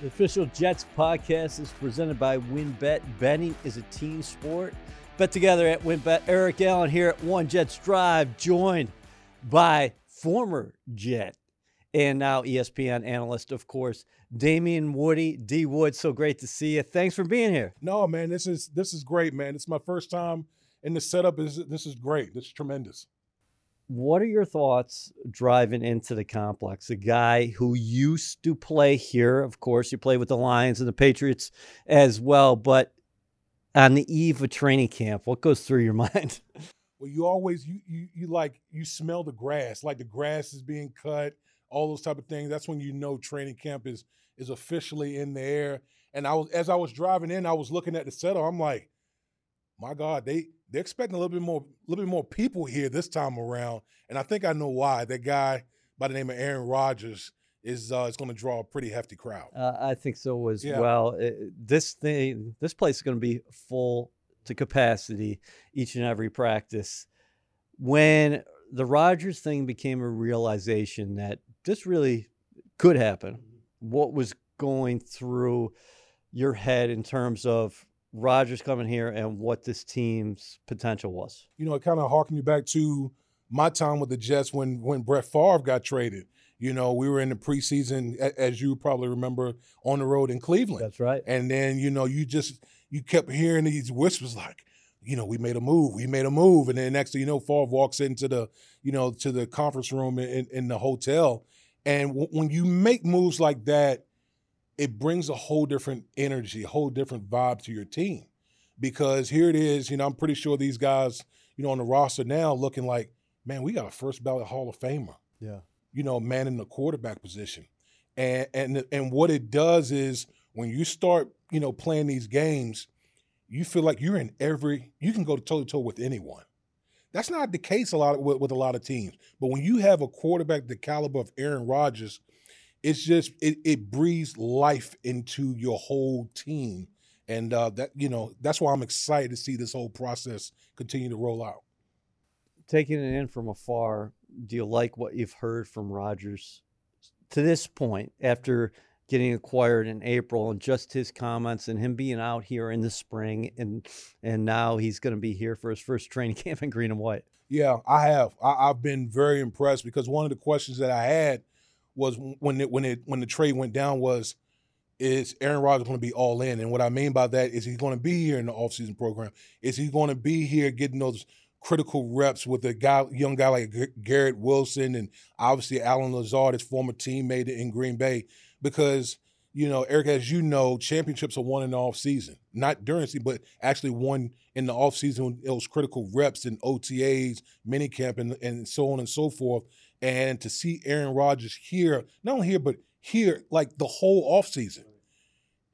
The official Jets podcast is presented by WynnBET. Betting is a team sport. Bet together at WynnBET. Eric Allen here at One Jets Drive, joined by former Jet and now ESPN analyst, of course, Damien Woody. D Wood, so great to see you. Thanks for being here. No, man, this is this is great, man. It's my first time in the setup. Is this is great. This is tremendous. What are your thoughts driving into the complex? A guy who used to play here, of course, you play with the Lions and the Patriots as well, but on the eve of training camp, what goes through your mind? Well, you always you you you like you smell the grass, like the grass is being cut, all those type of things. That's when you know training camp is is officially in the air. And I was as I was driving in, I was looking at the setup. I'm like, my God, they they're expecting a little bit more, a little bit more people here this time around, and I think I know why. That guy by the name of Aaron Rodgers is uh, is going to draw a pretty hefty crowd. Uh, I think so as yeah. well. It, this thing, this place is going to be full to capacity each and every practice. When the Rodgers thing became a realization that this really could happen, what was going through your head in terms of Rodgers coming here and what this team's potential was? You know, it kind of harkened me back to my time with the Jets when when Brett Favre got traded. You know, we were in the preseason, as you probably remember, on the road in Cleveland. That's right. And then you know, you just you kept hearing these whispers like, you know, we made a move, we made a move, and then next thing you know, Favre walks into the you know to the conference room in, in the hotel, and w- when you make moves like that, it brings a whole different energy, a whole different vibe to your team. Because here it is, you know, I'm pretty sure these guys, you know, on the roster now looking like, man, we got a first ballot Hall of Famer. Yeah. You know, man in the quarterback position. And and and what it does is when you start, you know, playing these games, you feel like you're in every you can go toe to toe with anyone. That's not the case a lot of, with, with a lot of teams. But when you have a quarterback the caliber of Aaron Rodgers – it's just it, it breathes life into your whole team. And uh, that you know that's why i'm excited to see this whole process continue to roll out. Taking it in from afar do you like what you've heard from Rodgers to this point after getting acquired in april and just his comments and him being out here in the spring and and now he's going to be here for his first training camp in green and white? Yeah i have. I, i've been very impressed because one of the questions that i had was when it when it when the trade went down was is Aaron Rodgers going to be all in? And what I mean by that is he going to be here in the offseason program? Is he going to be here getting those critical reps with a guy, young guy like Garrett Wilson and obviously Allen Lazard, his former teammate in Green Bay? Because you know, Eric, as you know, championships are won in the off season, not during season, but actually won in the off season. Those critical reps and OTAs, minicamp, and and so on and so forth and to see Aaron Rodgers here, not only here, but here, like the whole offseason,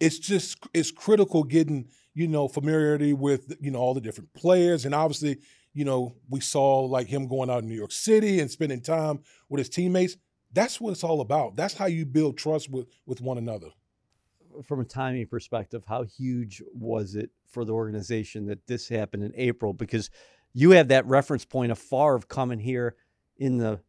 it's just it's critical getting, you know, familiarity with, you know, all the different players. And obviously, you know, we saw like him going out in New York City and spending time with his teammates. That's what it's all about. That's how you build trust with with one another. From a timing perspective, how huge was it for the organization that this happened in April? Because you have that reference point of Favre coming here in the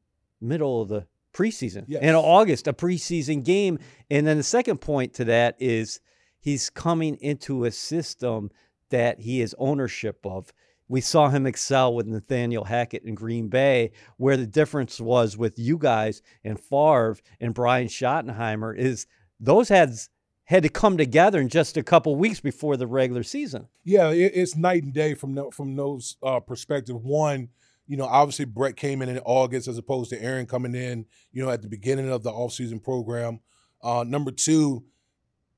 middle of the preseason. Yes. In August, a preseason game. And then the second point to that is he's coming into a system that he has ownership of. We saw him excel with Nathaniel Hackett in Green Bay, where the difference was with you guys and Favre and Brian Schottenheimer is those heads had to come together in just a couple weeks before the regular season. Yeah, it's night and day from from those uh, perspective. One, you know, obviously Brett came in in August as opposed to Aaron coming in, you know, at the beginning of the offseason program. Uh, number two,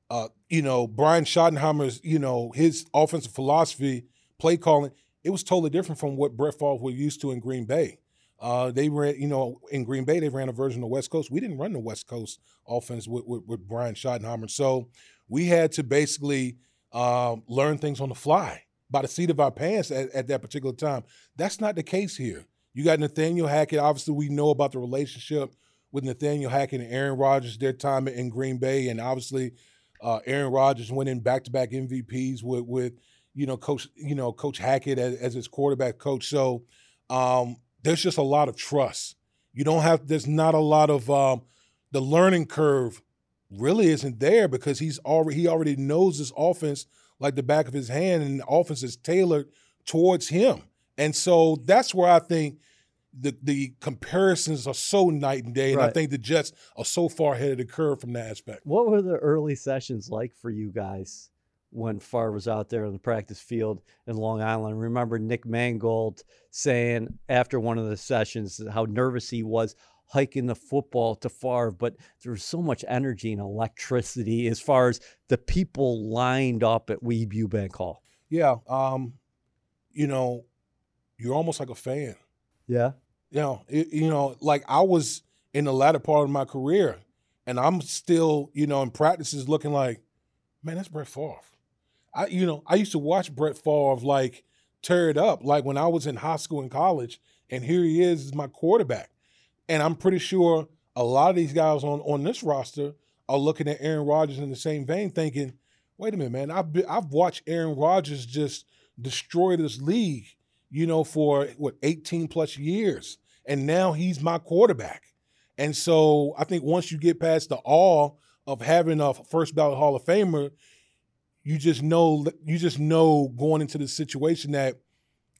uh, you know, Brian Schottenheimer's, you know, his offensive philosophy, play calling, it was totally different from what Brett Favre was used to in Green Bay. Uh, they ran, you know, in Green Bay, they ran a version of the West Coast. We didn't run the West Coast offense with, with, with Brian Schottenheimer. So we had to basically uh, learn things on the fly by the seat of our pants at, at that particular time. That's not the case here. You got Nathaniel Hackett. Obviously, we know about the relationship with Nathaniel Hackett and Aaron Rodgers, their time in Green Bay, and obviously, uh, Aaron Rodgers winning back-to-back MVPs with with you know coach you know Coach Hackett as, as his quarterback coach. So um, there's just a lot of trust. You don't have there's not a lot of um, the learning curve really isn't there because he's already he already knows this offense like the back of his hand, and the offense is tailored towards him. And so that's where I think the the comparisons are so night and day, and I think the Jets are so far ahead of the curve from that aspect. What were the early sessions like for you guys when Favre was out there on the practice field in Long Island? Remember Nick Mangold saying after one of the sessions how nervous he was hiking the football to Favre, but there was so much energy and electricity as far as the people lined up at Weeb Eubank Hall. Yeah, um, you know, you're almost like a fan. Yeah. you know, it, you know, like I was in the latter part of my career, and I'm still, you know, in practices looking like, man, that's Brett Favre. I, you know, I used to watch Brett Favre like tear it up, like when I was in high school and college, and here he is as my quarterback, and I'm pretty sure a lot of these guys on on this roster are looking at Aaron Rodgers in the same vein, thinking, wait a minute, man, I've been, I've watched Aaron Rodgers just destroy this league, you know, for what 18 plus years and now he's my quarterback. And so I think once you get past the awe of having a first ballot Hall of Famer, you just know you just know going into the situation that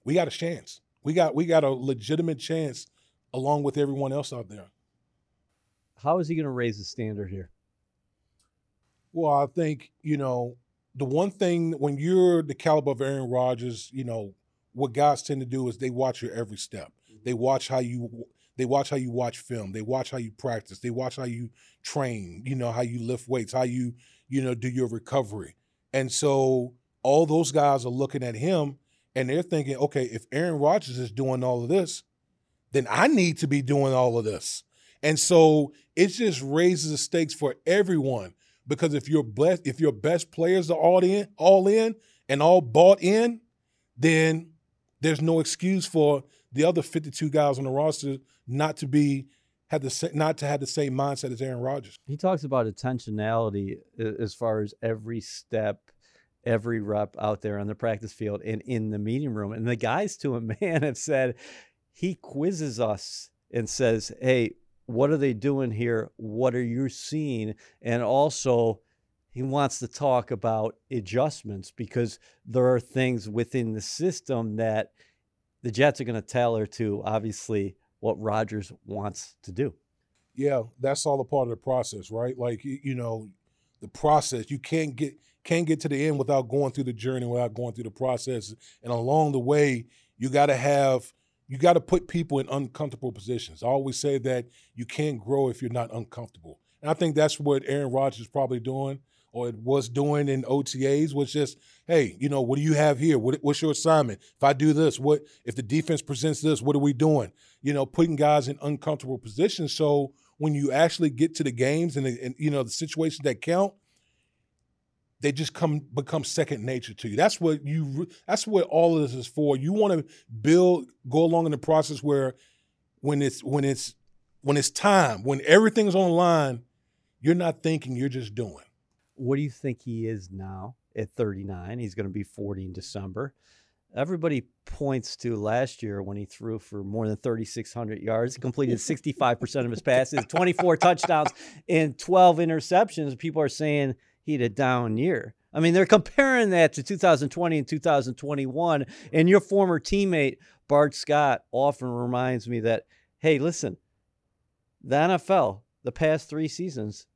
we got a chance. We got we got a legitimate chance along with everyone else out there. How is he going to raise the standard here? Well, I think, you know, the one thing when you're the caliber of Aaron Rodgers, you know, what guys tend to do is they watch your every step. Mm-hmm. They watch how you they watch how you watch film. They watch how you practice. They watch how you train, you know, how you lift weights, how you, you know, do your recovery. And so all those guys are looking at him and they're thinking, okay, if Aaron Rodgers is doing all of this, then I need to be doing all of this. And so it just raises the stakes for everyone because if your best if your best players are all in, all in and all bought in, then there's no excuse for the other 52 guys on the roster not to be had the not to have the same mindset as Aaron Rodgers. He talks about intentionality as far as every step, every rep out there on the practice field and in the meeting room. And the guys to a man, have said he quizzes us and says, Hey, what are they doing here? What are you seeing? And also, he wants to talk about adjustments because there are things within the system that the Jets are going to tailor to obviously what Rodgers wants to do. Yeah, that's all a part of the process, right? Like you, know, the process. You can't get can't get to the end without going through the journey, without going through the process. And along the way, you got to have you got to put people in uncomfortable positions. I always say that you can't grow if you're not uncomfortable. And I think that's what Aaron Rodgers is probably doing or was doing in OTAs was just, hey, you know, what do you have here? What, what's your assignment? If I do this, what if the defense presents this, what are we doing? You know, putting guys in uncomfortable positions. So when you actually get to the games and, the, and you know the situations that count, they just come become second nature to you. That's what you. That's what all of this is for. You want to build, go along in the process where, when it's when it's when it's time, when everything's on the line, you're not thinking, you're just doing. What do you think he is now at 39? He's going to be 40 in December. Everybody points to last year when he threw for more than 3,600 yards, completed 65% of his passes, 24 touchdowns, and 12 interceptions. People are saying he had a down year. I mean, they're comparing that to 2020 and 2021. And your former teammate, Bart Scott, often reminds me that, hey, listen, the NFL, the past three seasons,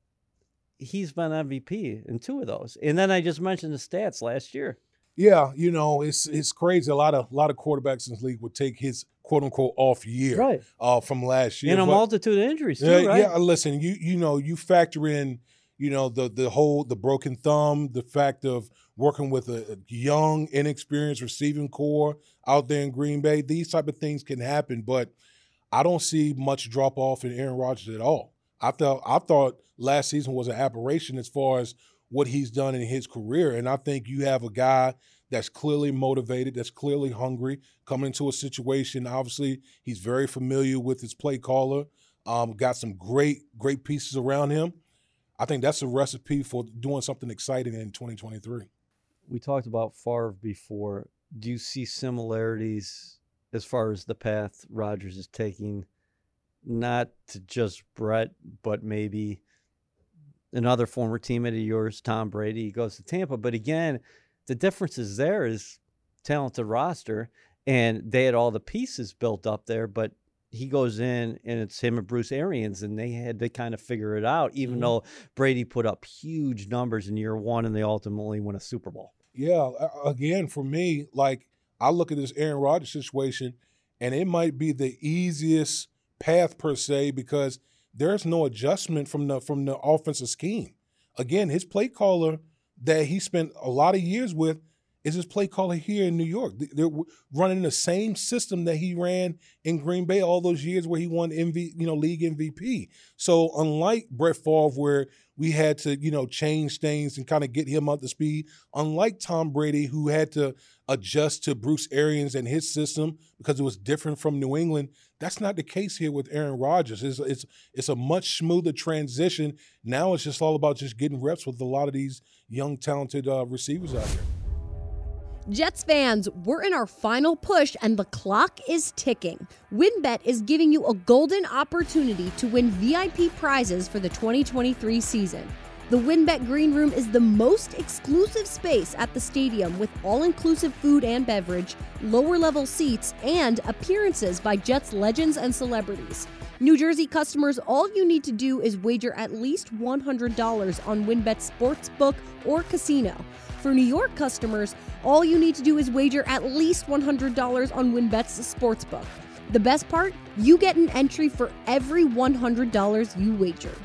he's been MVP in two of those. And then I just mentioned the stats last year. Yeah, you know, it's it's crazy. A lot of a lot of quarterbacks in this league would take his quote unquote off year Right. uh, from last year. And a but- multitude of injuries, too, yeah, right? yeah. Listen, you you know, you factor in, you know, the the whole the broken thumb, the fact of working with a, young, inexperienced receiving corps out there in Green Bay. These type of things can happen, but I don't see much drop off in Aaron Rodgers at all. I thought I thought last season was an aberration as far as what he's done in his career, and I think you have a guy that's clearly motivated, that's clearly hungry, coming into a situation. Obviously, he's very familiar with his play caller. Um, got some great, great pieces around him. I think that's a recipe for doing something exciting in 2023. We talked about Favre before. Do you see similarities as far as the path Rodgers is taking, not to just Brett, but maybe another former teammate of yours, Tom Brady. He goes to Tampa, but again, the difference is there is talented roster, and they had all the pieces built up there, but he goes in and it's him and Bruce Arians, and they had to kind of figure it out, even mm-hmm. though Brady put up huge numbers in year one and they ultimately win a Super Bowl. Yeah, again, for me, like I look at this Aaron Rodgers situation, and it might be the easiest path per se because there's no adjustment from the from the offensive scheme. Again, his play caller that he spent a lot of years with is his play caller here in New York. They're running the same system that he ran in Green Bay all those years where he won MV, you know, league MVP. So unlike Brett Favre, where we had to, you know, change things and kind of get him up to speed, unlike Tom Brady, who had to adjust to Bruce Arians and his system because it was different from New England. That's not the case here with Aaron Rodgers. It's it's it's a much smoother transition. Now it's just all about just getting reps with a lot of these young, talented uh, receivers out there. Jets fans, we're in our final push and the clock is ticking. WynnBET is giving you a golden opportunity to win VIP prizes for the 2023 season. The WynnBET Green Room is the most exclusive space at the stadium with all inclusive food and beverage, lower level seats, and appearances by Jets legends and celebrities. New Jersey customers, all you need to do is wager at least $100 on WynnBET Sportsbook or Casino. For New York customers, all you need to do is wager at least $100 on WynnBET's sportsbook. The best part? You get an entry for every $100 you wager.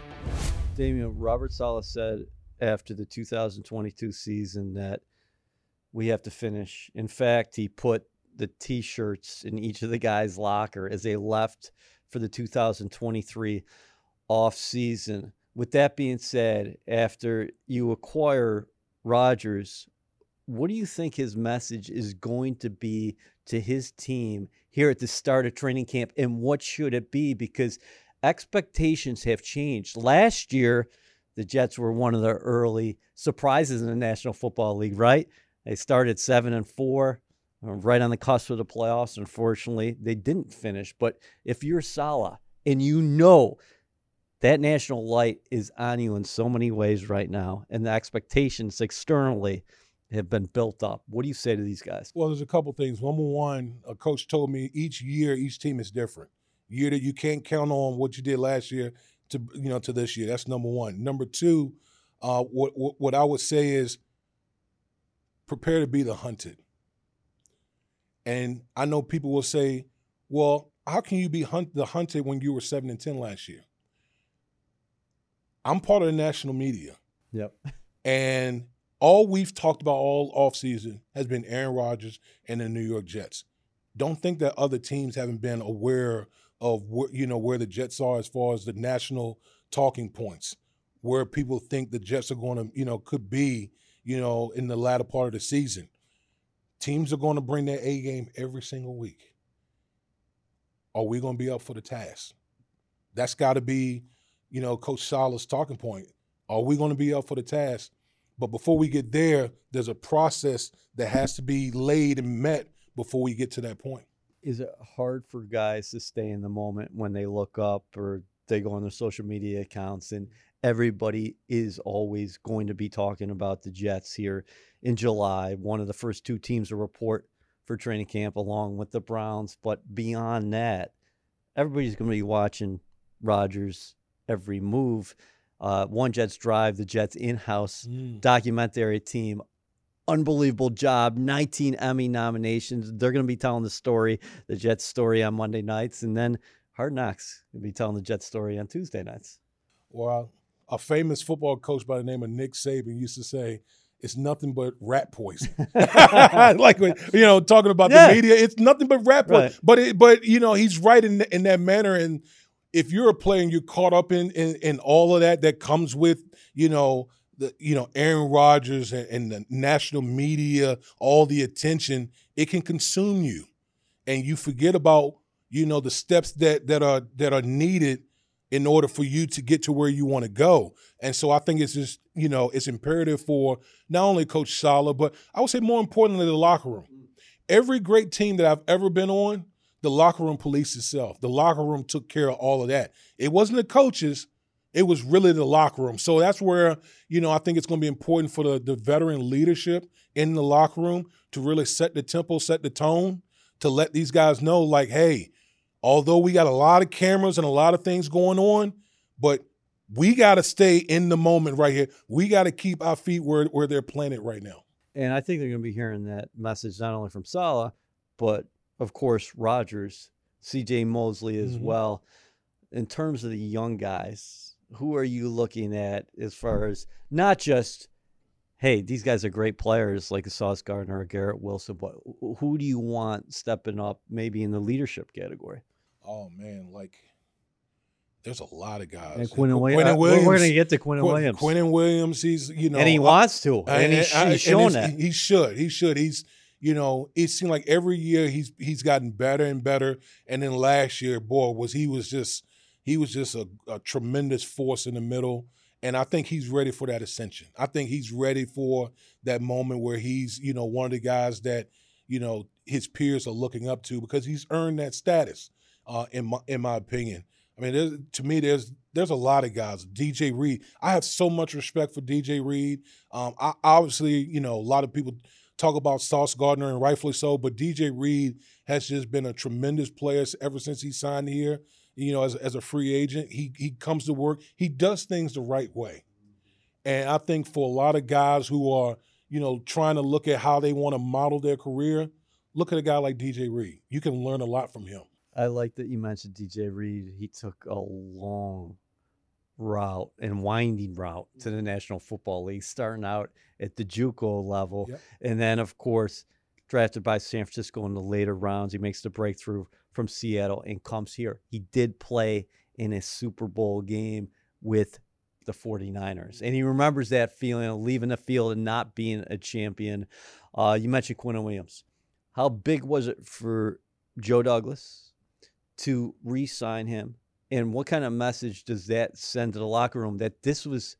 Damien, Robert Saleh said after the 2022 season that we have to finish. In fact, he put the t shirts in each of the guys' locker as they left for the 2023 off season. With that being said, after you acquire Rodgers, what do you think his message is going to be to his team here at the start of training camp and what should it be? Because expectations have changed. Last year the jets were one of the early surprises in the national football league right? They started 7 and 4 uh, right on the cusp of the playoffs. Unfortunately they didn't finish. But if you're Saleh and you know that national light is on you in so many ways right now, and the expectations externally have been built up. What do you say to these guys? Well, there's a couple things. Number one, a coach told me each year, each team is different. Year that you can't count on what you did last year to you know to this year. That's number one. Number two, uh, what, what what I would say is prepare to be the hunted. And I know people will say, "Well, how can you be hunt, the hunted when you were seven and ten last year?" I'm part of the national media. Yep. And all we've talked about all offseason has been Aaron Rodgers and the New York Jets. Don't think that other teams haven't been aware of where you know where the Jets are as far as the national talking points, where people think the Jets are going to, you know, could be, you know, in the latter part of the season. Teams are going to bring their A game every single week. Are we going to be up for the task? That's got to be you know, Coach Saleh's talking point. Are we going to be up for the task? But before we get there, there's a process that has to be laid and met before we get to that point. Is it hard for guys to stay in the moment when they look up or they go on their social media accounts and everybody is always going to be talking about the Jets here in July, one of the first two teams to report for training camp along with the Browns. But beyond that, everybody's going to be watching Rodgers every move. Uh, One Jets Drive, the Jets in-house mm. documentary team, unbelievable job. 19 Emmy nominations. They're going to be telling the story, the Jets story on Monday nights, and then Hard Knocks will be telling the Jets story on Tuesday nights. Well, a famous football coach by the name of Nick Saban used to say, it's nothing but rat poison. like you know, talking about yeah. the media, it's nothing but rat poison. Right. But it, but you know, he's right in in that manner, and if you're a player and you're caught up in, in, in all of that that comes with you know the you know Aaron Rodgers and, and, the national media, all the attention, it can consume you, and you forget about you know the steps that that are that are needed in order for you to get to where you want to go. And so I think it's just you know it's imperative for not only Coach Saleh, but I would say more importantly the locker room. Mm. Every great team that I've ever been on the locker room police itself. The locker room took care of all of that. It wasn't the coaches, It was really the locker room. So that's where, you know, I think it's going to be important for the, the veteran leadership in the locker room to really set the tempo, set the tone, to let these guys know, like, hey, although we got a lot of cameras and a lot of things going on, but we got to stay in the moment right here. We got to keep our feet where, where they're planted right now. And I think they're going to be hearing that message not only from Saleh, but of course, Rodgers, CJ Mosley as mm-hmm. well. In terms of the young guys, who are you looking at as far as not just, hey, these guys are great players like a Sauce Gardner or Garrett Wilson, but who do you want stepping up maybe in the leadership category? Oh, man, like there's a lot of guys. And Quinnen, Quinnen Williams. We're going to get to Quinnen Qu- Williams. Quinnen Williams, he's you know, and he wants to, and, and he's, he's shown that he should. He should. He's you know, it seemed like every year he's he's gotten better and better. And then last year, boy, was he was just he was just a, a tremendous force in the middle. And I think he's ready for that ascension. I think he's ready for that moment where he's, you know, one of the guys that, you know, his peers are looking up to because he's earned that status, uh, in my in my opinion. I mean, to me, there's there's a lot of guys. DJ Reed, I have so much respect for DJ Reed. Um, I, obviously, you know, a lot of people talk about Sauce Gardner, and rightfully so, but DJ Reed has just been a tremendous player ever since he signed here. You know, as, as a free agent, he he comes to work. He does things the right way, and I think for a lot of guys who are you know trying to look at how they want to model their career, look at a guy like DJ Reed. You can learn a lot from him. I like that you mentioned DJ Reed. He took a long route and winding route to the National Football League, starting out at the JUCO level, yep. and then of course drafted by San Francisco in the later rounds. He makes the breakthrough from Seattle and comes here. He did play in a Super Bowl game with the 49ers. And he remembers that feeling of leaving the field and not being a champion. Uh, you mentioned Quinnen Williams. How big was it for Joe Douglas to re sign him? And what kind of message does that send to the locker room that this was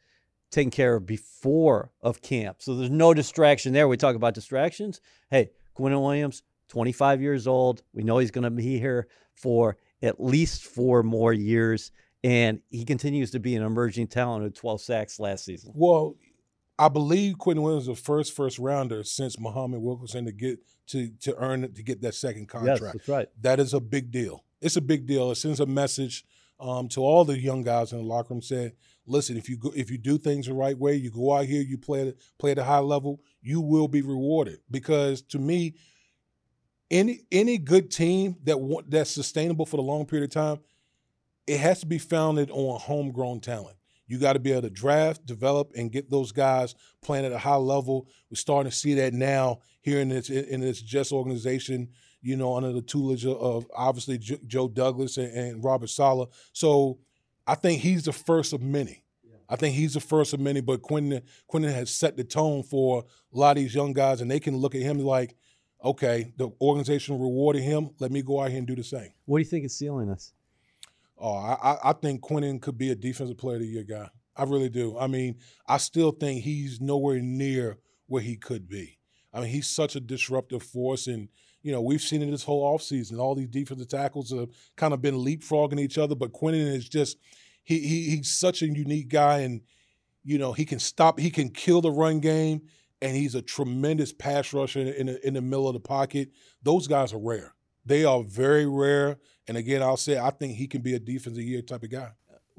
taken care of before of camp? So there's no distraction there. We talk about distractions. Hey, Quinnen Williams, 25 years old. We know he's going to be here for at least four more years. And he continues to be an emerging talent with 12 sacks last season. Well, I believe Quinnen Williams is the first first rounder since Muhammad Wilkerson to get to to earn it to get that second contract. Yes, that's right. That is a big deal it's a big deal. It sends a message um, to all the young guys in the locker room said, listen, if you go, if you do things the right way, you go out here, you play play at a high level, you will be rewarded. Because to me, any any good team that that's sustainable for the long period of time, it has to be founded on homegrown talent. You got to be able to draft, develop, and get those guys playing at a high level. We're starting to see that now here in this in this Jets organization you know, under the tutelage of obviously Joe Douglas and, and, Robert Saleh. So I think he's the first of many. Yeah. I think he's the first of many, but Quinnen, Quinnen has set the tone for a lot of these young guys, and they can look at him like, okay, the organization rewarded him. Let me go out here and do the same. What do you think is sealing us? Oh, I, I think Quinnen could be a defensive player of the year guy. I really do. I mean, I still think he's nowhere near where he could be. I mean, he's such a disruptive force, and – you know, we've seen it this whole offseason. All these defensive tackles have kind of been leapfrogging each other, but Quinnen is just he, he he's such a unique guy, and you know he can stop, he can kill the run game, and he's a tremendous pass rusher in, in, the, in the middle of the pocket. Those guys are rare. They are very rare, and again, I'll say I think he can be a defensive year type of guy.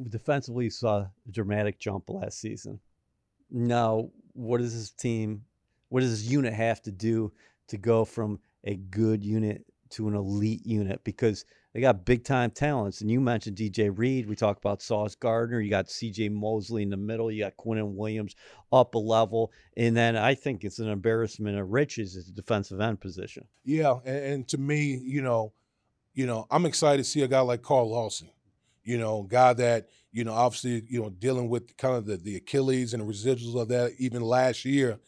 Defensively, saw a dramatic jump last season. Now, what does this team, what does this unit have to do to go from a good unit to an elite unit because they got big time talents. And you mentioned DJ Reed. We talked about Sauce Gardner. You got CJ Mosley in the middle. You got Quinnen Williams up a level. And then I think it's an embarrassment of riches at the defensive end position. Yeah. And, and to me, you know, you know, I'm excited to see a guy like Carl Lawson. You know, guy that, you know, obviously, you know, dealing with kind of the, the Achilles and the residuals of that even last year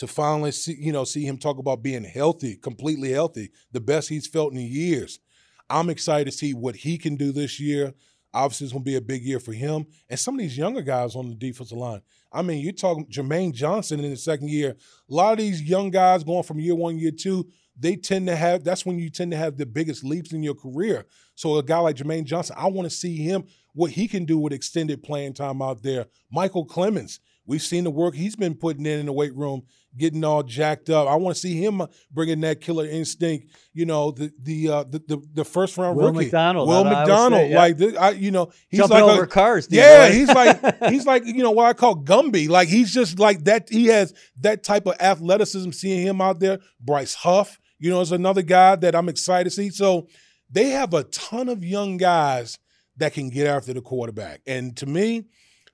to finally see, you know, see him talk about being healthy, completely healthy, the best he's felt in years. I'm excited to see what he can do this year. Obviously, it's going to be a big year for him and some of these younger guys on the defensive line. I mean, you're talking Jermaine Johnson in the second year. A lot of these young guys going from year one, year two, they tend to have that's when you tend to have the biggest leaps in your career. So a guy like Jermaine Johnson, I want to see him what he can do with extended playing time out there. Micheal Clemons, we've seen the work he's been putting in in the weight room, getting all jacked up. I want to see him bringing that killer instinct. You know, the the uh, the, the, the first round Will rookie, McDonald, Will out of Iowa McDonald, State, yeah. like this, I, you know, he's Jumping like over a, cars. yeah, way. he's like he's like you know what I call Gumby. Like he's just like that. He has that type of athleticism. Seeing him out there, Bryce Huff, you know, is another guy that I'm excited to see. So they have a ton of young guys that can get after the quarterback. And to me,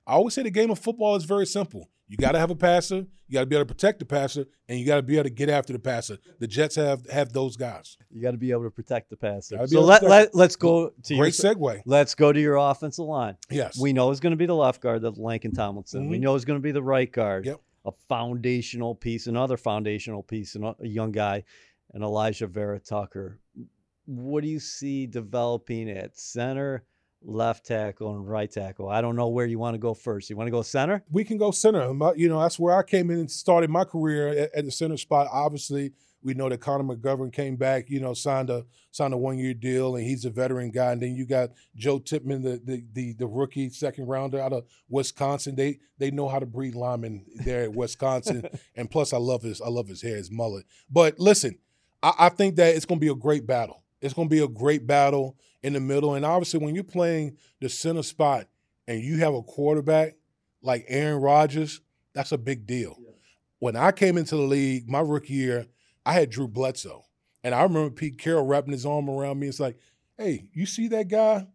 I always say the game of football is very simple. You got to have a passer, you got to be able to protect the passer, and you got to be able to get after the passer. The Jets have have those guys. you got to be able to protect the passer. So let, let let's go to your Great segue. let's go to your offensive line. Yes. We know it's going to be the left guard, the Laken Tomlinson. We Mhm. know it's going to be the right guard, Yep. a foundational piece, another foundational piece, and a young guy, and Alijah Vera-Tucker. What do you see developing at center, left tackle, and right tackle? I don't know where you want to go first. You want to go center? we can go center. My- You know, that's where I came in and started my career at, at the center spot. Obviously, we know that Connor McGovern came back, you know, signed a signed a one year deal, and he's a veteran guy. And then you got Joe Tippmann, the the the, the rookie second rounder out of Wisconsin. They they know how to breed linemen there at Wisconsin. and plus, I love his I love his hair, his mullet. But listen, I, I think that it's going to be a great battle. It's going to be a great battle in the middle. And obviously, when you're playing the center spot and you have a quarterback like Aaron Rodgers, that's a big deal. When I came into the league, my rookie year, I had Drew Bledsoe. And I remember Pete Carroll wrapping his arm around me. It's like, hey, you see that guy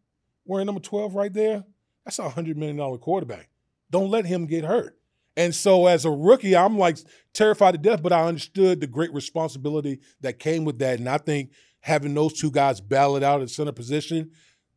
wearing number 12 right there? That's a $100 million quarterback. Don't let him get hurt. And so as a rookie, I'm like terrified to death, but I understood the great responsibility that came with that. And I think having those two guys battle it out at center position,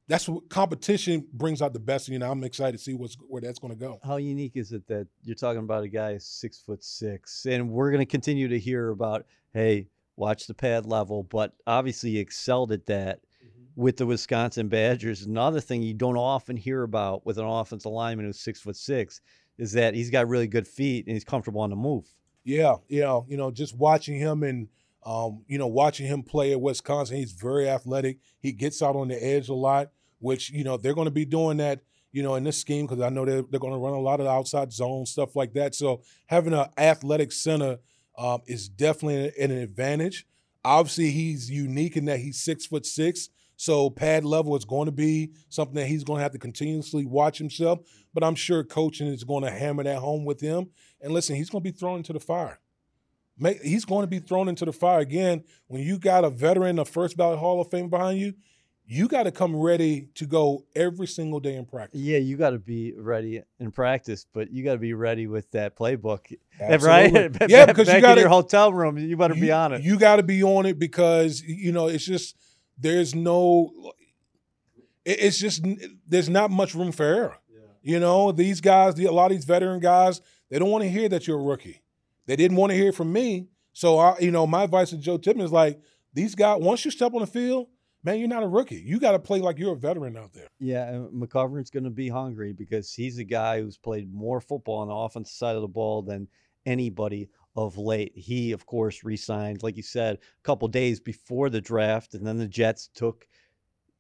that's what competition brings out the best. You know, I'm excited to see what's where that's going to go. How unique is it that you're talking about a guy six foot six, and we're going to continue to hear about, hey, watch the pad level, but obviously he excelled at that mm-hmm. with the Wisconsin Badgers. Another thing you don't often hear about with an offensive lineman who's six foot six is that he's got really good feet and he's comfortable on the move. Yeah, yeah, you know, just watching him and um, you know, watching him play at Wisconsin, he's very athletic. He gets out on the edge a lot, which you know they're going to be doing that, you know, in this scheme because I know they're they're going to run a lot of outside zone stuff like that. So having an athletic center um, is definitely an advantage. Obviously, he's unique in that he's six foot six. So pad level is going to be something that he's going to have to continuously watch himself. But I'm sure coaching is going to hammer that home with him. And listen, he's going to be thrown into the fire. Make, he's going to be thrown into the fire again. When you got a veteran, a first ballot Hall of Fame behind you, you got to come ready to go every single day in practice. Yeah, you got to be ready in practice, but you got to be ready with that playbook, Absolutely. right? Yeah, because you got your hotel room, you better be on it. You got to be on it because you know it's just there's no. It's just there's not much room for error. You know these guys, the, a lot of these veteran guys, they don't want to hear that you're a rookie. They didn't want to hear from me. So I, you know, my advice to Joe Tippmann is like these guys. Once you step on the field, man, you're not a rookie. You got to play like you're a veteran out there. Yeah, and McGovern's going to be hungry because he's a guy who's played more football on the offensive side of the ball than anybody of late. He, of course, re-signed, like you said, a couple days before the draft, and then the Jets took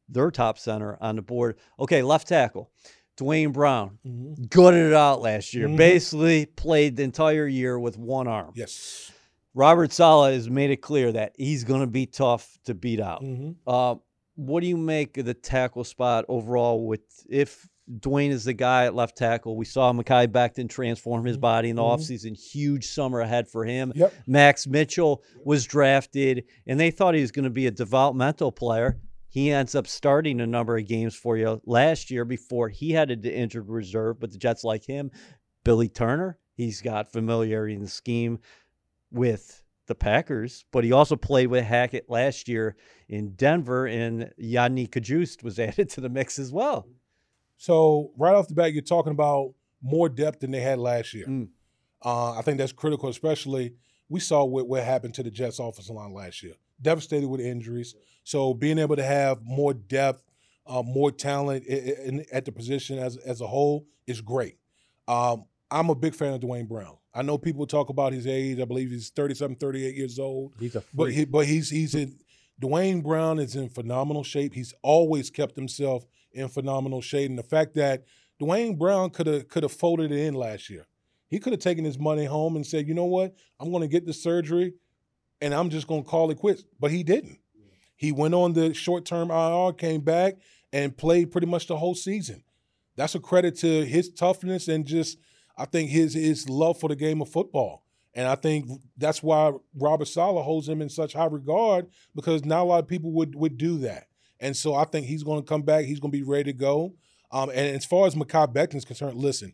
their top center on the board. Okay, left tackle, Duane Brown, gutted it out last year. Mhm. Basically, played the entire year with one arm. Yes. Robert Saleh has made it clear that he's going to be tough to beat out. hmm Uh, what do you make of the tackle spot overall? With if Duane is the guy at left tackle, we saw Mekhi Becton transform his Mhm. body in the Mhm. offseason. Huge summer ahead for him. Yep. Max Mitchell was drafted, and they thought he was going to be a developmental player. He ends up starting a number of games for you last year before he headed to injured reserve. But the Jets like him. Billy Turner, he's got familiarity in the scheme with the Packers, but he also played with Hackett last year in Denver, and Yanni Kajust was added to the mix as well. So right off the bat, you're talking about more depth than they had last year. Mm. Uh, I think that's critical, especially we saw what, what happened to the Jets offensive line last year. Devastated with injuries. So being able to have more depth, uh, more talent i- i- in, at the position as as a whole is great. Um, I'm a big fan of Duane Brown. I know people talk about his age. I believe he's 37, 38 years old. He's a freak. But he, but he's he's in Duane Brown is in phenomenal shape. He's always kept himself in phenomenal shape. And the fact that Duane Brown could have could have folded it in last year. He could have taken his money home and said, you know what, I'm going to get the surgery, and I'm just going to call it quits. But he didn't. He went on the short term IR, came back, and played pretty much the whole season. That's a credit to his toughness and just I think his his love for the game of football. And I think that's why Robert Saleh holds him in such high regard because not a lot of people would would do that. And so I think he's going to come back. He's going to be ready to go. Um, and as far as Mekhi Becton is concerned, listen,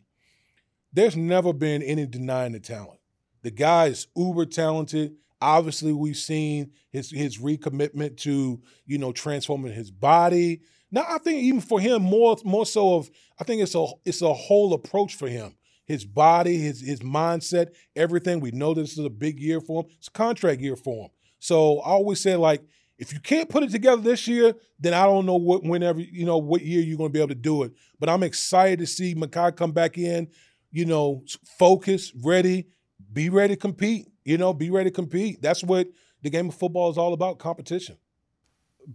there's never been any denying the talent. The guy is uber talented. Obviously, we've seen his his recommitment to you know transforming his body. Now, I think even for him, more more so of I think it's a it's a whole approach for him his body, his his mindset, everything. We know this is a big year for him. It's a contract year for him. So I always say like, if you can't put it together this year, then I don't know what whenever you know what year you're going to be able to do it. But I'm excited to see Mekhi come back in, you know, focus, ready, be ready to compete. You know, be ready to compete. That's what the game of football is all about: competition.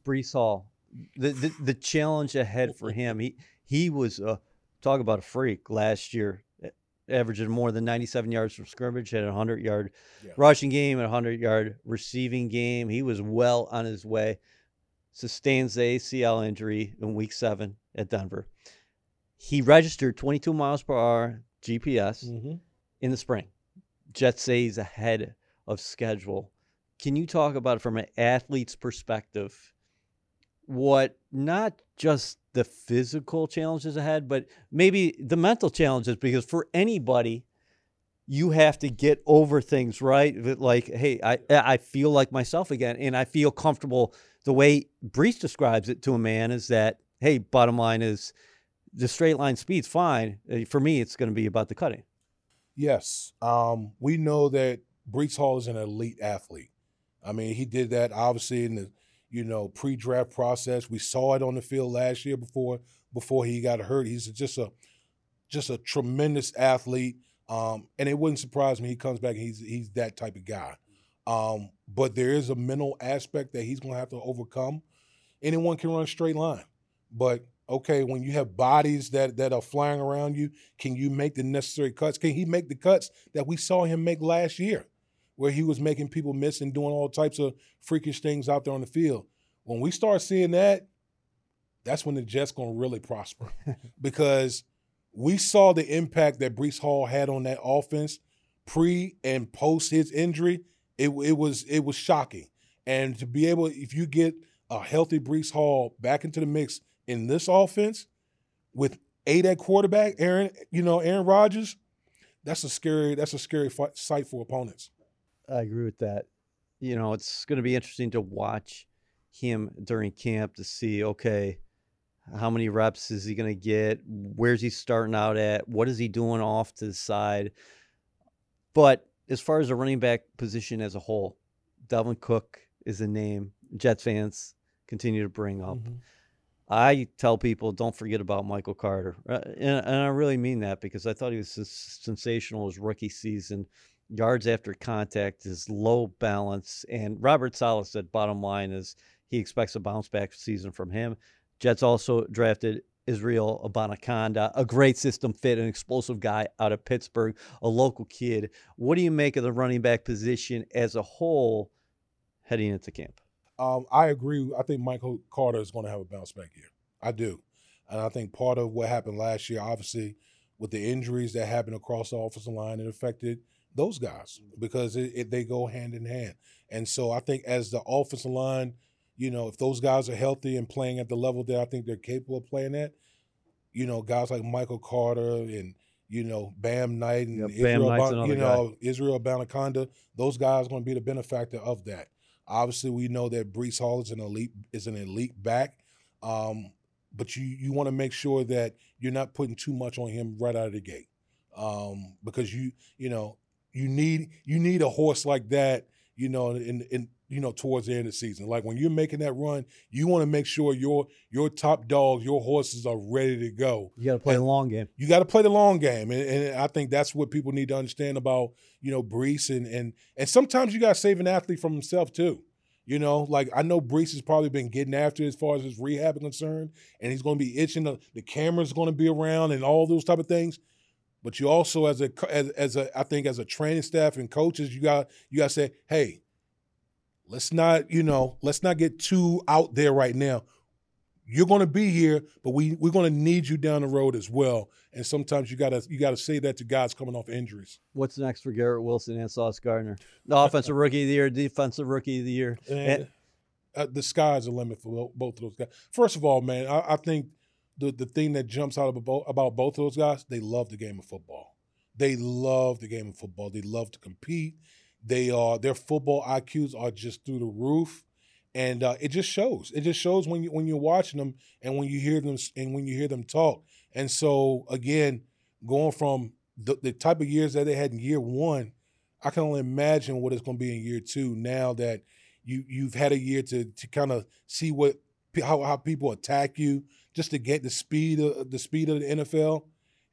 Breece Hall, the, the the challenge ahead for him. He he was uh, talk about a freak last year averaging more than 97 yards from scrimmage, had a 100 yard yeah. rushing game and a 100 yard receiving game. He was well on his way. Sustains the ACL injury in week seven at Denver. He registered 22 miles per hour GPS mm-hmm. in the spring. Jets say he's ahead of schedule. Can you talk about it from an athlete's perspective? What not just the physical challenges ahead, but maybe the mental challenges because for anybody, you have to get over things, right? Like, hey, I I feel like myself again, and I feel comfortable. The way Breece describes it to a man is that, hey, bottom line is the straight line speed's fine. Uh, for me, it's going to be about the cutting. Yes, um, we know that Breece Hall is an elite athlete. I mean, he did that obviously in the you know, pre-draft process. We saw it on the field last year before before he got hurt. He's just a just a tremendous athlete. Um, and it wouldn't surprise me he comes back and he's he's that type of guy. Um, but there is a mental aspect that he's gonna have to overcome. Anyone can run a straight line. But okay, when you have bodies that that are flying around you, can you make the necessary cuts? Can he make the cuts that we saw him make last year? where he was making people miss and doing all types of freakish things out there on the field. When we start seeing that, that's when the Jets gonna really prosper because we saw the impact that Breece Hall had on that offense pre and post his injury. It, it was it was shocking, and to be able if you get a healthy Breece Hall back into the mix in this offense with eight at quarterback, Aaron, you know Aaron Rodgers, that's a scary that's a scary fight, sight for opponents. I agree with that. You know, it's going to be interesting to watch him during camp to see, okay, how many reps is he going to get? Where's he starting out at? What is he doing off to the side? But as far as the running back position as a whole, Dalvin Cook is a name Jets fans continue to bring up. Mm-hmm. I tell people don't forget about Michael Carter. Uh, and, and, I really mean that because I thought he was sensational his rookie season yards after contact, his low balance. And Robert Saleh said, bottom line is he expects a bounce back season from him. Jets also drafted Israel Abanikanda, a great system fit, an explosive guy out of Pittsburgh, a local kid. What do you make of the running back position as a whole heading into camp? Um, I agree. I think Michael Carter is going to have a bounce back year. I do. And I think part of what happened last year, obviously, with the injuries that happened across the offensive line, it affected – those guys because it, it, they go hand in hand. And so I think as the offensive line, you know, if those guys are healthy and playing at the level that I think they're capable of playing at, you know, guys like Michael Carter and you know Bam Knight and Israel, Bam you know guy. Israel Abanikanda, those guys are going to be the benefactor of that. Obviously, we know that Breece Hall is an elite is an elite back, um, but you you want to make sure that you're not putting too much on him right out of the gate, um, because you you know you need you need a horse like that, you know, in in you know towards the end of the season. Like when you're making that run, you want to make sure your your top dogs, your horses are ready to go. You got to play and the long game. You got to play the long game, and, and, I think that's what people need to understand about you know Breece and and and sometimes you got to save an athlete from himself too. You know, like I know Breece has probably been getting after it as far as his rehab is concerned, and he's going to be itching. The, the camera's going to be around, and all those type of things. But you also, as a as, as a, I think as a training staff and coaches, you got you got to say, hey, let's not, you know, let's not get too out there right now. You're going to be here, but we we're going to need you down the road as well. And sometimes you gotta you gotta say that to guys coming off injuries. What's next for Garrett Wilson and Sauce Gardner? The offensive rookie of the year, defensive rookie of the year. And, uh, the sky's the limit for both of those guys. First of all, man, I, I think the the thing that jumps out about, about both of those guys, they love the game of football. They love the game of football. They love to compete. They are their football IQs are just through the roof, and uh, it just shows. It just shows when you when you're watching them and when you hear them and when you hear them talk. And so again, going from the, the type of years that they had in year one, I can only imagine what it's going to be in year two. Now that you you've had a year to to kind of see what how how people attack you, just to get the speed of the speed of the NFL.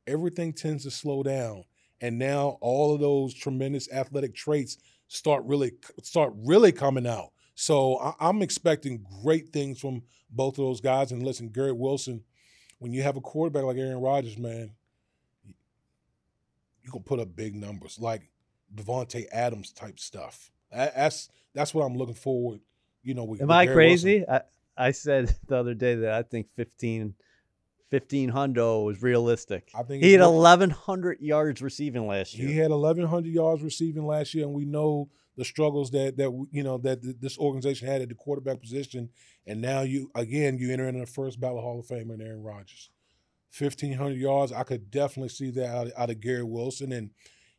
Everything tends to slow down and now all of those tremendous athletic traits start really start really coming out. So I, am expecting great things from both of those guys. And listen, Garrett Wilson, when you have a quarterback like Aaron Rodgers, man, you can put up big numbers like Davante Adams type stuff. That's that's what I'm looking forward. You know, with, am with I crazy? I, I said the other day that I think 15 fifteen hundo was realistic. I think he had eleven hundred yards receiving last year. He had eleven hundred yards receiving last year, and we know the struggles that that you know that this organization had at the quarterback position. And now you again you enter in the first ballot Hall of Famer in Aaron Rodgers. Fifteen hundred yards, I could definitely see that out, out of Garrett Wilson, and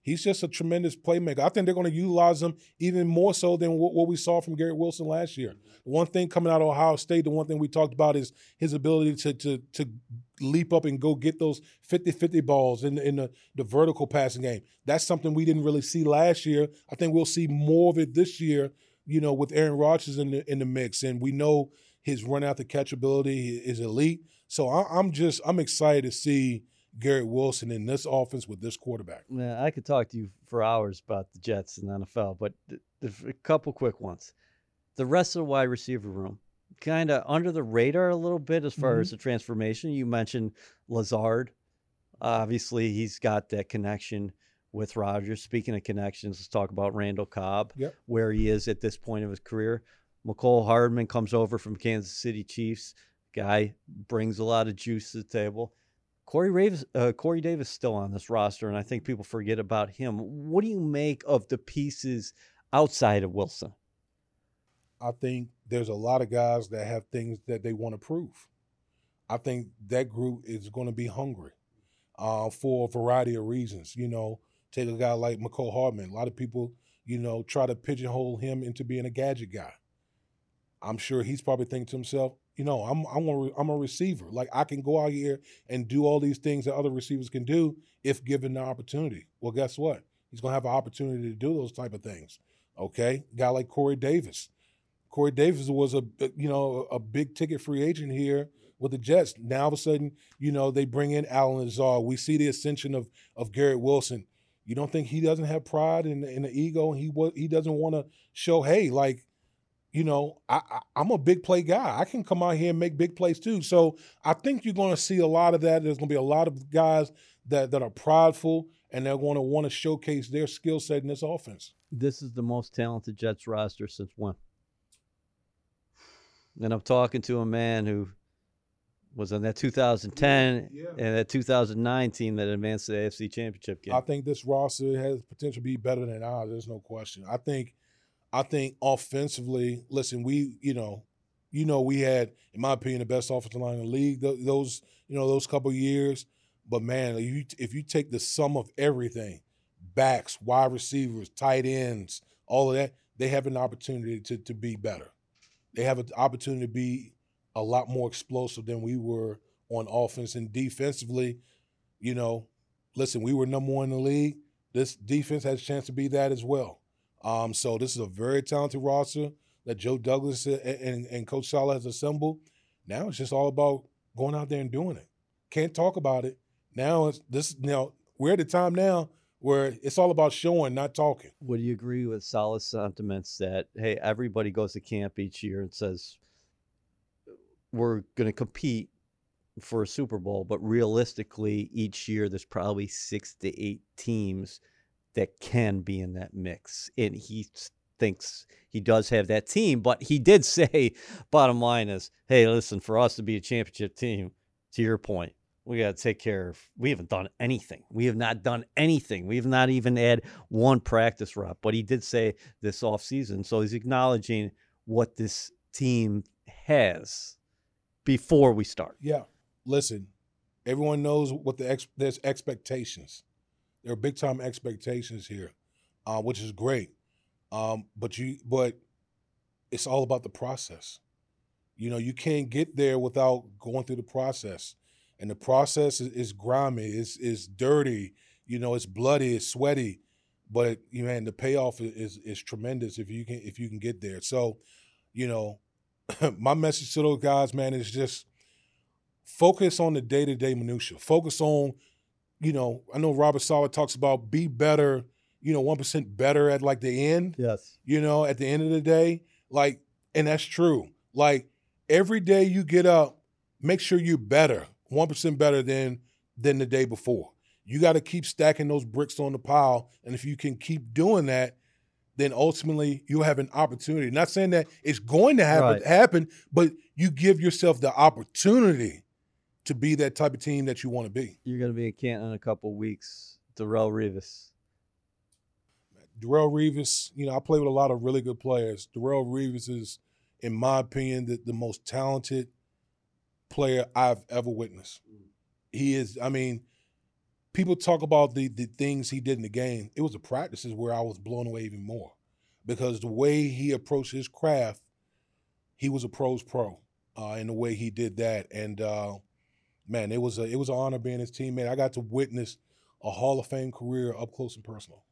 he's just a tremendous playmaker. I think they're going to utilize him even more so than what, what we saw from Garrett Wilson last year. The one thing coming out of Ohio State, the one thing we talked about is his ability to to to leap up and go get those 50-50 balls in, in the, the vertical passing game. That's something we didn't really see last year. I think we'll see more of it this year, you know, with Aaron Rodgers in the in the mix. And we know his run out the catch ability is elite. So I, I'm just I'm excited to see – Garrett Wilson in this offense with this quarterback. Yeah, I could talk to you for hours about the Jets and the NFL, but a couple quick ones. The rest of the wide receiver room, kind of under the radar a little bit as far mm-hmm. as the transformation. You mentioned Lazard. Obviously, he's got that connection with Rodgers. Speaking of connections, let's talk about Randall Cobb, yep. where he is at this point of his career. Mecole Hardman comes over from Kansas City Chiefs. Guy brings a lot of juice to the table. Corey Davis, uh, Corey Davis still on this roster, and I think people forget about him. What do you make of the pieces outside of Wilson? I think there's a lot of guys that have things that they want to prove. I think that group is going to be hungry uh, for a variety of reasons. You know, take a guy like Mecole Hardman. A lot of people, you know, try to pigeonhole him into being a gadget guy. I'm sure he's probably thinking to himself, you know, I'm I'm a, I'm a receiver. Like I can go out here and do all these things that other receivers can do if given the opportunity. Well, guess what? He's to have an opportunity to do those type of things. Okay, guy like Corey Davis. Corey Davis was a uh, you know a big ticket free agent here with the Jets. Now all of a sudden, you know, they bring in Allen Lazard. We see the ascension of of Garrett Wilson. You don't think he doesn't have pride and, and the ego, and he he doesn't want to show, hey, like you know, I, I, am a big play guy. I can come out here and make big plays too. So I think you're going to see a lot of that. There's going to be a lot of guys that, that are prideful and they're going to want to showcase their skill set in this offense. This is the most talented Jets roster since when? And I'm talking to a man who was on that 2010 yeah. and that 2009 team that advanced to the AFC Championship game. I think this roster has potential to be better than ours. There's no question. I think – I think offensively, listen, we, you know, you know, we had, in my opinion, the best offensive line in the league those, you know, those couple years. But man, if you, if you take the sum of everything, backs, wide receivers, tight ends, all of that, they have an opportunity to to be better. They have an opportunity to be a lot more explosive than we were on offense and defensively. You know, listen, we were number one in the league. This defense has a chance to be that as well. Um, so this is a very talented roster that Joe Douglas and, and, and Coach Saleh has assembled. Now it's just all about going out there and doing it. Can't talk about it. Now it's this. Now we're at the time now where it's all about showing, not talking. Would you agree with Saleh's sentiments that hey, everybody goes to camp each year and says we're going to compete for a Super Bowl, but realistically, each year there's probably six to eight teams that can be in that mix, and he thinks he does have that team. But he did say, bottom line is, hey, listen, for us to be a championship team, to your point, we got to take care of. We haven't done anything. We have not done anything. We have not even had one practice rep. But he did say this off season, so he's acknowledging what this team has before we start. Yeah, listen, everyone knows what the ex- there's expectations. There are big time expectations here, uh, which is great. Um, but you, but it's all about the process. You know, you can't get there without going through the process and the process is, is grimy, it's, it's dirty, you know, it's bloody, it's sweaty, but you and the payoff is, is, is tremendous if you can if you can get there. So, you know, my message to those guys, man, is just focus on the day to day minutia. Focus on, you know, I know Robert Saleh talks about be better, you know, one percent better at like the end. Yes. You know, at the end of the day, like, and that's true. Like every day you get up, make sure you're better one percent better than than the day before. You got to keep stacking those bricks on the pile, and if you can keep doing that, then ultimately you'll have an opportunity. Not saying that it's going to happen, right. happen, but you give yourself the opportunity to be that type of team that you want to be. You're going to be in Canton in a couple weeks. Darrelle Revis. Darrelle Revis, you know, I play with a lot of really good players. Darrelle Revis is, in my opinion, the, the most talented player I've ever witnessed. He is, I mean, people talk about the the things he did in the game. It was the practices where I was blown away even more because the way he approached his craft, he was a pros pro uh, in the way he did that. And uh, man, it was a it was an honor being his teammate. I got to witness a Hall of Fame career up close and personal.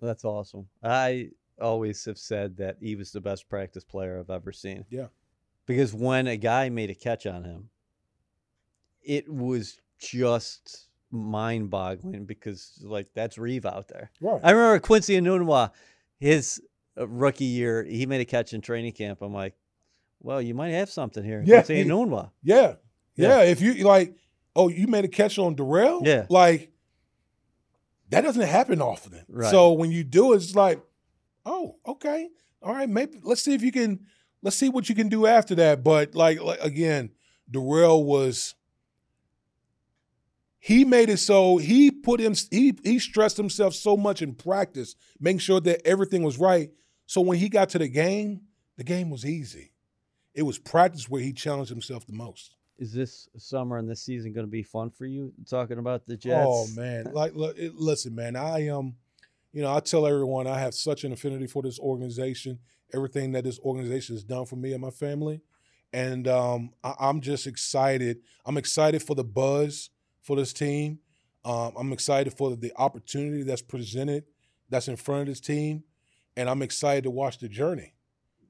That's awesome. I always have said that he was the best practice player I've ever seen. Yeah because when a guy made a catch on him, it was just mind boggling because like that's Reeve out there. Right. I remember Quincy Enunwa, his uh, rookie year, he made a catch in training camp. I'm like, well, you might have something here. Yeah. Quincy Enunwa. Yeah. Yeah. Yeah. If you like, oh, you made a catch on Darrelle? Yeah. Like, that doesn't happen often. Right. So when you do it's like, oh, okay. All right, maybe let's see if you can let's see what you can do after that. But like, like again, Darrelle was he made it so he put him he he stressed himself so much in practice, making sure that everything was right. So when he got to the game, the game was easy. It was practice where he challenged himself the most. Is this summer and this season going to be fun for you? Talking about the Jets. Oh man, like look, listen, man, I am. Um, you know, I tell everyone I have such an affinity for this organization everything that this organization has done for me and my family. And um, I, am just excited. I'm excited for the buzz for this team. Um, I'm excited for the opportunity that's presented, that's in front of this team. And I'm excited to watch the journey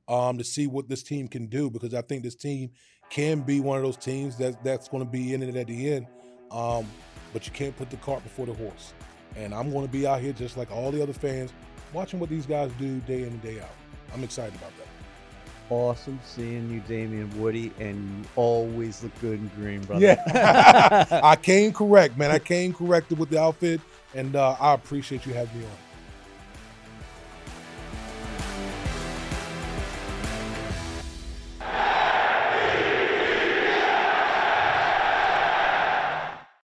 um, to see what this team can do because I think this team can be one of those teams that, that's going to be in it at the end. Um, but you can't put the cart before the horse. And I'm going to be out here just like all the other fans, watching what these guys do day in and day out. I'm excited about that. Awesome seeing you, Damien Woody, and you always look good in green, brother. Yeah, I came correct, man. I came corrected with the outfit, and uh, I appreciate you having me on.